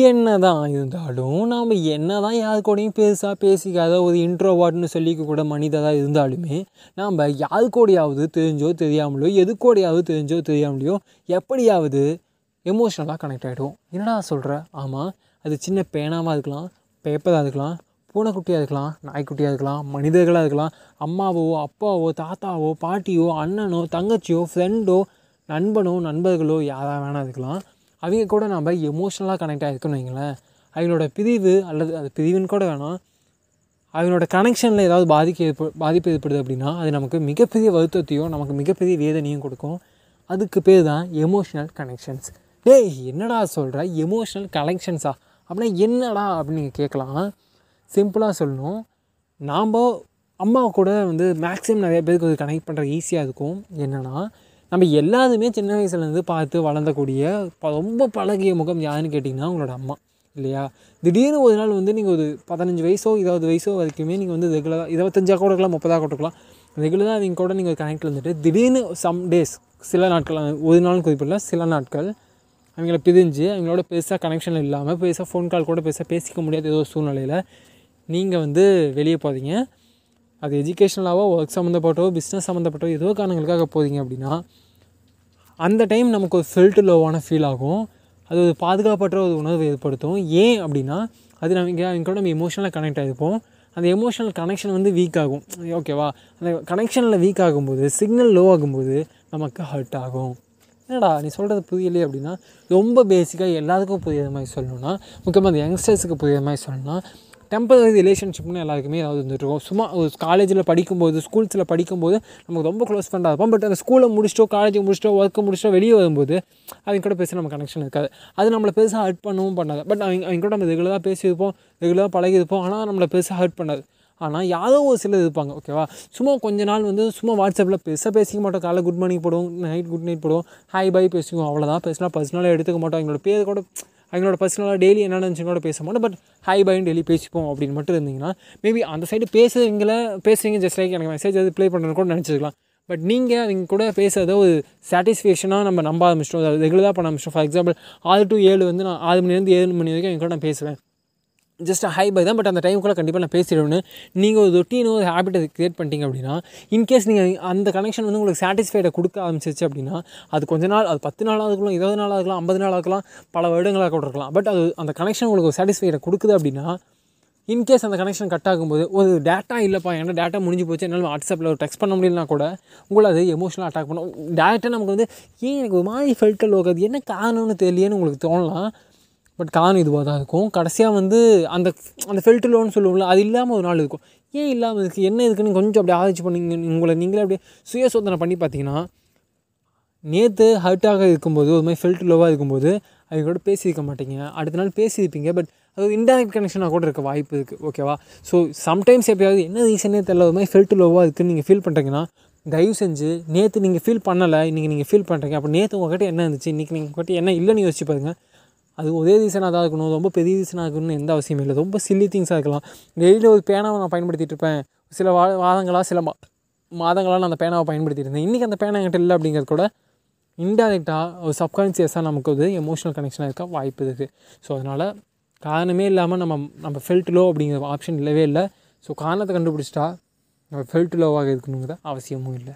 என்ன தான் இருந்தாலும் நாம் என்ன தான் யார் கூடயும் பெருசாக பேசிக்காத ஒரு இன்ட்ரோவாட்னு சொல்லிக்க கூட மனிதராக இருந்தாலுமே நாம் யாரு கூடையாவது தெரிஞ்சோ தெரியாமலோ எது கூடையாவது தெரிஞ்சோ தெரியாமலையோ எப்படியாவது எமோஷ்னலாக கனெக்ட் ஆகிடுவோம் என்னடா சொல்கிற ஆமாம் அது சின்ன பேனாவாக இருக்கலாம் பேப்பராக இருக்கலாம் பூனைக்குட்டியாக இருக்கலாம் நாய்க்குட்டியாக இருக்கலாம் மனிதர்களாக இருக்கலாம் அம்மாவோ அப்பாவோ தாத்தாவோ பாட்டியோ அண்ணனோ தங்கச்சியோ ஃப்ரெண்டோ நண்பனோ நண்பர்களோ யாராக வேணா இருக்கலாம். அவங்க கூட நம்ம எமோஷ்னலாக கனெக்ட் ஆகிருக்குன்னு வைங்களேன். அவங்களோட பிரிவு அல்லது அது பிரிவுன்னு கூட வேணாம். அவங்களோட கனெக்ஷனில் ஏதாவது பாதிக்க ஏற்ப பாதிப்பு ஏற்படுது அப்படின்னா அது நமக்கு மிகப்பெரிய வருத்தத்தையும் நமக்கு மிகப்பெரிய வேதனையும் கொடுக்கும். அதுக்கு பேர் தான் எமோஷ்னல் கனெக்ஷன்ஸ் டேய் என்னடா சொல்கிற எமோஷ்னல் கனெக்ஷன்ஸா அப்படின்னா என்னடா அப்படின்னு நீங்கள் கேட்கலாம். சிம்பிளாக சொல்லணும். நாம் அம்மா கூட வந்து மேக்ஸிமம் நிறைய பேருக்கு அது கனெக்ட் பண்ணுற ஈஸியாக இருக்கும். என்னென்னா நம்ம எல்லாருமே சின்ன வயசுலேருந்து பார்த்து வளர்ந்தக்கூடிய ப- ரொம்ப பழகிய முகம் யாருன்னு கேட்டிங்கன்னா உங்களோட அம்மா இல்லையா? திடீர்னு ஒரு நாள் வந்து நீங்கள் ஒரு பதினஞ்சு வயசோ இருபது வயசோ வரைக்குமே நீங்கள் வந்து ரெகுலராக இருபத்தஞ்சா கூட இருக்கலாம் முப்பதாக கூட இருக்கலாம் ரெகுலராக நீங்கள் கூட நீங்கள் கனெக்டில் இருந்துட்டு திடீர்னு சம் டேஸ் சில நாட்கள் ஒரு நாள் குறிப்பிடல சில நாட்கள் அவங்கள பிரிஞ்சு அவங்களோட பெருசாக கனெக்ஷன் இல்லாமல் பெருசாக ஃபோன் கால் கூட பெருசாக பேசிக்க முடியாத ஏதோ ஒரு சூழ்நிலையில் நீங்கள் வந்து வெளியே போகிறீங்க அது எஜுகேஷனலாவோ ஒர்க் சம்மந்தப்பட்டோ பிஸ்னஸ் சம்மந்தப்பட்டோ ஏதோ காரணங்களுக்காக போகிறீங்க அப்படின்னா அந்த டைம் நமக்கு ஒரு ஃபில்ட் லோவான ஃபீல் ஆகும். அது ஒரு பாதுகாப்பற்ற ஒரு உணர்வு ஏற்படுத்தும். ஏன் அப்படின்னா அது நம்ம அவங்க கூட நம்ம எமோஷனலாக கனெக்ட் ஆகிருப்போம் அந்த எமோஷனல் கனெக்ஷன் வந்து வீக் ஆகும். ஓகேவா அந்த கனெக்ஷனில் வீக் ஆகும்போது சிக்னல் லோ ஆகும்போது நமக்கு ஹர்ட் ஆகும். என்னடா நீ சொல்கிறது புரியலையே அப்படின்னா ரொம்ப பேசிக்காக எல்லாத்துக்கும் புரியுற மாதிரி சொல்லணும்னா முக்கியமாக அந்த யங்ஸ்டர்ஸுக்கு புரியுற மாதிரி சொல்லணும்னா டெம்பரரி ரிலேஷன்ஷிப்னு எல்லாருக்குமே ஏதாவது இருந்துருக்கும் சும்மா ஒரு காலேஜில் படிக்கும்போது ஸ்கூல்ஸில் படிக்கும்போது நமக்கு ரொம்ப க்ளோஸ் ஃப்ரெண்டாக இருப்போம். பட் அந்த ஸ்கூலை முடிச்சிட்டோ காலேஜ் முடிச்சிட்டோ ஒர்க்கு முடிச்சிட்டோ வெளியே வரும்போது அவங்க கூட பேசி நம்ம கனெக்ஷன் இருக்காது. அது நம்மளை பெருசாக ஹர்ட் பண்ணவும் பண்ணாது. பட் அவங்க அவங்க கூட நம்ம ரெகுலராக பேசியிருப்போம் ரெகுலராக பழகியிருப்போம். ஆனால் நம்மளை பெருசாக ஹர்ட் பண்ணாது. ஆனால் யாரோ ஒரு சிலர் இருப்பாங்க ஓகேவா சும்மா கொஞ்ச நாள் வந்து சும்மா வாட்ஸ்அப்பில் பெருசாக பேசிக்க மாட்டோம். காலைல குட் மார்னிங் போடுவோம் நைட் குட் நைட் போடுவோம். ஹாய் பை பேசுவோம். அவ்வளோதான் பேசினா பர்சனலாக எடுத்துக்க மாட்டோம். அவங்களோட பேர் கூட அவங்களோட பர்சனலாக டெய்லி என்ன நினச்சி கூட பேச மாட்டோம். பட் ஹை பைன்னு டெய்லி பேசிப்போம் அப்படின்னு மட்டும் இருந்தீங்கன்னா மேபி அந்த சைடு பேசுறவங்கள பேசுறீங்க ஜஸ்ட் லைக் எனக்கு மெசேஜ் அது ப்ளே பண்ணுறது கூட நினச்சிக்கலாம் பட் நீங்கள் அவங்க கூட பேசுகிறத ஒரு சாட்டிஸ்ஃபேக்ஷனாக நம்ம நம்ப ஆரம்பிச்சிட்டோம். ரெகுலராக பண்ண ஆரம்பிச்சிட்டோம். ஃபார் எக்ஸாம்பிள் ஆறு டு ஏழு வந்து நான் ஆறு மணிலேருந்து ஏழு மணி வரைக்கும் அவங்க கூட நான் பேசுவேன். ஜஸ்ட் ஹை பை தான் பட் அந்த டைமுக்குள்ளே கண்டிப்பாக நான் பேசிடுவேன்னு. நீங்கள் ஒரு ரொட்டீனோ ஒரு ஹேபிட்டை க்ரியேட் பண்ணிட்டீங்க அப்படின்னா இன்கேஸ் நீங்கள் அந்த கனெக்ஷன் வந்து உங்களுக்கு சாட்டிஸ்ஃபைடை கொடுக்க ஆரம்பிச்சிச்சு அப்படின்னா அது கொஞ்ச நாள் அது பத்து நாளாக இருக்கலாம் இருபது நாளாக இருக்கலாம் ஐம்பது நாளாக இருக்கலாம் பல வருடங்களாக கூட இருக்கலாம் பட் அது அந்த கனெக்ஷன் உங்களுக்கு ஒரு சாட்டிஸ்ஃபைடை கொடுக்குது அப்படின்னா இன்கேஸ் அந்த கனெக்ஷன் கட் ஆகும்போது ஒரு டேட்டா இல்லைப்பா ஏன்னா டேட்டா முடிஞ்சு போச்சு என்னால் வாட்ஸ்அப்பில் ஒரு டெக்ஸ்ட் பண்ண முடியலனா கூட உங்களை அது எமோஷனலாக அட்டாக் பண்ணும். டேரெக்டாக நமக்கு வந்து ஏன் எனக்கு ஒரு மாதிரி ஃபெல்ட்டல் அது என்ன காரணம்னு தெரியலையேன்னு உங்களுக்கு தோணலாம். பட் காரணம் இதுவாக தான் இருக்கும். கடைசியாக வந்து அந்த அந்த ஃபெல்ட் லோன்னு சொல்லுவோம்ல அது இல்லாமல் ஒரு நாள் இருக்கும். ஏன் இல்லாமல் இருக்குது என்ன இருக்குன்னு கொஞ்சம் அப்படி ஆராய்ச்சி பண்ணி உங்களை நீங்களே அப்படியே சுய சோதனை பண்ணி பார்த்தீங்கன்னா நேற்று ஹர்ட்டாக இருக்கும்போது ஒரு மாதிரி ஃபெல்ட் லோவாக இருக்கும்போது அது கூட பேசியிருக்க மாட்டீங்க. அடுத்த நாள் பேசியிருப்பீங்க பட் அது ஒரு இன்டைரக்ட் கனெக்ஷனாக கூட இருக்க வாய்ப்பு இருக்குது ஓகேவா ஸோ சம்டைம்ஸ் எப்பயாவது என்ன ரீசனே தெரியல ஒரு மாதிரி ஃபெல்ட் லோவாக இருக்குன்னு நீங்கள் ஃபீல் பண்ணுறீங்கன்னா தயவு செஞ்சு நேற்று நீங்கள் ஃபீல் பண்ணலை இன்றைக்கி நீங்கள் ஃபீல் பண்ணுறீங்க அப்போ நேற்று உங்கள்கிட்ட என்ன இருந்துச்சு? இன்றைக்கி நீங்கள் உங்கள்கிட்ட என்ன இல்லைன்னு யோசிச்சு பாருங்கள் அது ஒரே ரீசனாக தான் இருக்கணும். ரொம்ப பெரிய ரீசனாக இருக்கணும்னு எந்த அவசியமும் இல்லை. ரொம்ப சில்லி திங்ஸாக இருக்கலாம். டெய்லி ஒரு பேனாவை நான் பயன்படுத்திட்டு இருப்பேன். சில வா வாரங்களாக சில மா மாதங்களாக நான் அந்த பேனாவை பயன்படுத்திட்டு இருந்தேன். இன்றைக்கி அந்த பேனா என்கிட்ட இல்லை அப்படிங்கிறது கூட இன்டெரக்டாக ஒரு சப்கான்சியஸாக நமக்கு ஒரு எமோஷனல் கனெக்ஷனாக இருக்க வாய்ப்பு இருக்குது ஸோ அதனால் காரணமே இல்லாமல் நம்ம நம்ம ஃபெல்ட் லோ அப்படிங்கிற ஆப்ஷன் இல்லவே இல்லை. ஸோ காரணத்தை கண்டுபிடிச்சிட்டா நம்ம ஃபெல்ட் லோவாக இருக்கணுங்கிற அவசியமும் இல்லை.